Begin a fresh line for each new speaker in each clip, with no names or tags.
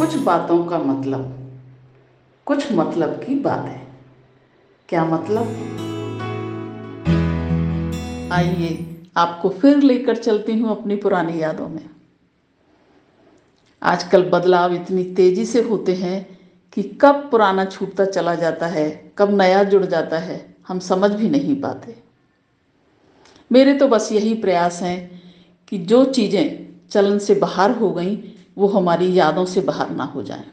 कुछ बातों का मतलब कुछ मतलब की बात। है क्या मतलब? आइए, आपको फिर लेकर चलती हूँ अपनी पुरानी यादों में। आजकल बदलाव इतनी तेज़ी से होते हैं कि कब पुराना छूटता चला जाता है, कब नया जुड़ जाता है, हम समझ भी नहीं पाते। मेरे तो बस यही प्रयास हैं कि जो चीज़ें चलन से बाहर हो गई वो हमारी यादों से बाहर ना हो जाए।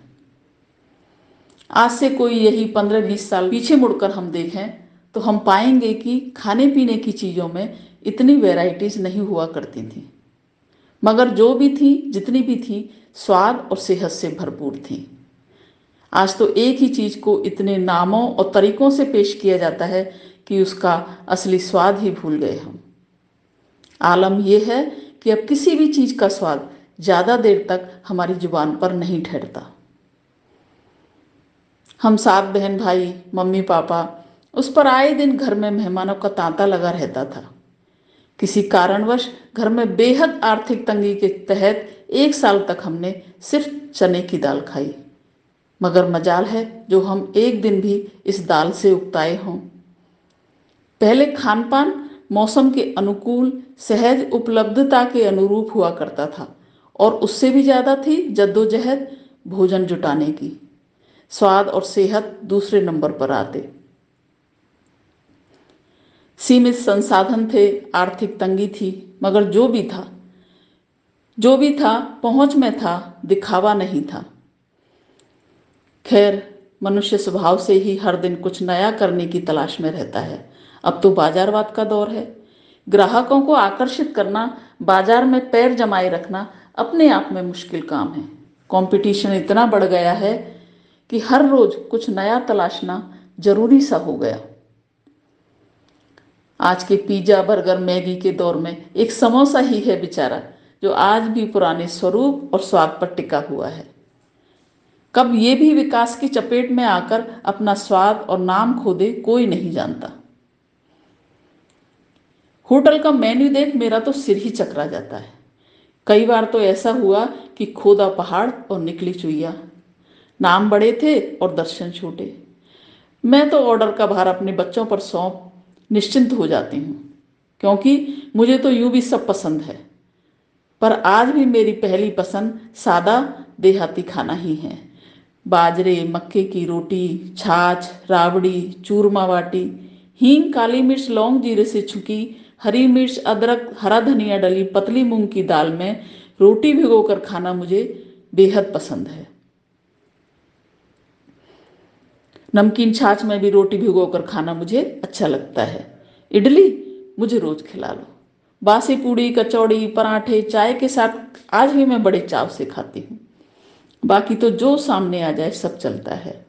आज से कोई यही पंद्रह बीस साल पीछे मुड़कर हम देखें तो हम पाएँगे कि खाने पीने की चीज़ों में इतनी वेराइटीज़ नहीं हुआ करती थी। मगर जो भी थी, जितनी भी थी, स्वाद और सेहत से भरपूर थी। आज तो एक ही चीज़ को इतने नामों और तरीकों से पेश किया जाता है कि उसका असली स्वाद ही भूल गए हम। आलम यह है कि अब किसी भी चीज़ का स्वाद ज़्यादा देर तक हमारी ज़ुबान पर नहीं ठहरता। हम सात बहन भाई, मम्मी, पापा, उस पर आए दिन घर में मेहमानों का तांता लगा रहता था। किसी कारणवश घर में बेहद आर्थिक तंगी के तहत एक साल तक हमने सिर्फ़ चने की दाल खाई। मगर मजाल है जो हम एक दिन भी इस दाल से उगताए हों। पहले खान पान मौसम के अनुकूल, सहज उपलब्धता के अनुरूप हुआ करता था। और उससे भी ज़्यादा थी जद्दोजहद भोजन जुटाने की। स्वाद और सेहत दूसरे नंबर पर आते। सीमित संसाधन थे, आर्थिक तंगी थी, मगर जो भी था, जो भी था, पहुँच में था, दिखावा नहीं था। खैर, मनुष्य स्वभाव से ही हर दिन कुछ नया करने की तलाश में रहता है। अब तो बाजारवाद का दौर है। ग्राहकों को आकर्षित करना, बाज़ार में पैर जमाए रखना अपने आप में मुश्किल काम है। कंपटीशन इतना बढ़ गया है कि हर रोज कुछ नया तलाशना ज़रूरी सा हो गया। आज के पिज्जा, बर्गर, मैगी के दौर में एक समोसा ही है बेचारा, जो आज भी पुराने स्वरूप और स्वाद पर टिका हुआ है। कब ये भी विकास की चपेट में आकर अपना स्वाद और नाम खो दे कोई नहीं जानता। होटल का मेन्यू देख मेरा तो सिर ही चकरा जाता है। कई बार तो ऐसा हुआ कि खोदा पहाड़ और निकली चुईया नाम बड़े थे और दर्शन छोटे। मैं तो ऑर्डर का भार अपने बच्चों पर सौंप निश्चिंत हो जाती हूँ, क्योंकि मुझे तो यूँ भी सब पसंद है। पर आज भी मेरी पहली पसंद सादा देहाती खाना ही है। बाजरे, मक्के की रोटी, छाछ, राबड़ी, चूरमा बाटी हींग, काली मिर्च, लौंग, जीरे से छुकी हरी मिर्च, अदरक, हरा धनिया डली, पतली मूंग की दाल में रोटी भिगोकर खाना मुझे बेहद पसंद है। नमकीन छाछ में भी रोटी भिगोकर खाना मुझे अच्छा लगता है। इडली मुझे रोज खिला लो। बासी पूड़ी, कचौड़ी, पराठे, चाय के साथ आज भी मैं बड़े चाव से खाती हूँ। बाकी तो जो सामने आ जाए सब चलता है,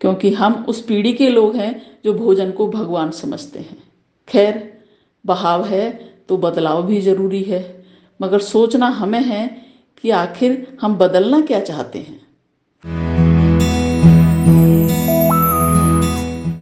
क्योंकि हम उस पीढ़ी के लोग हैं जो भोजन को भगवान समझते हैं। खैर बहाव है तो बदलाव भी ज़रूरी है। मगर सोचना हमें है कि आखिर हम बदलना क्या चाहते हैं।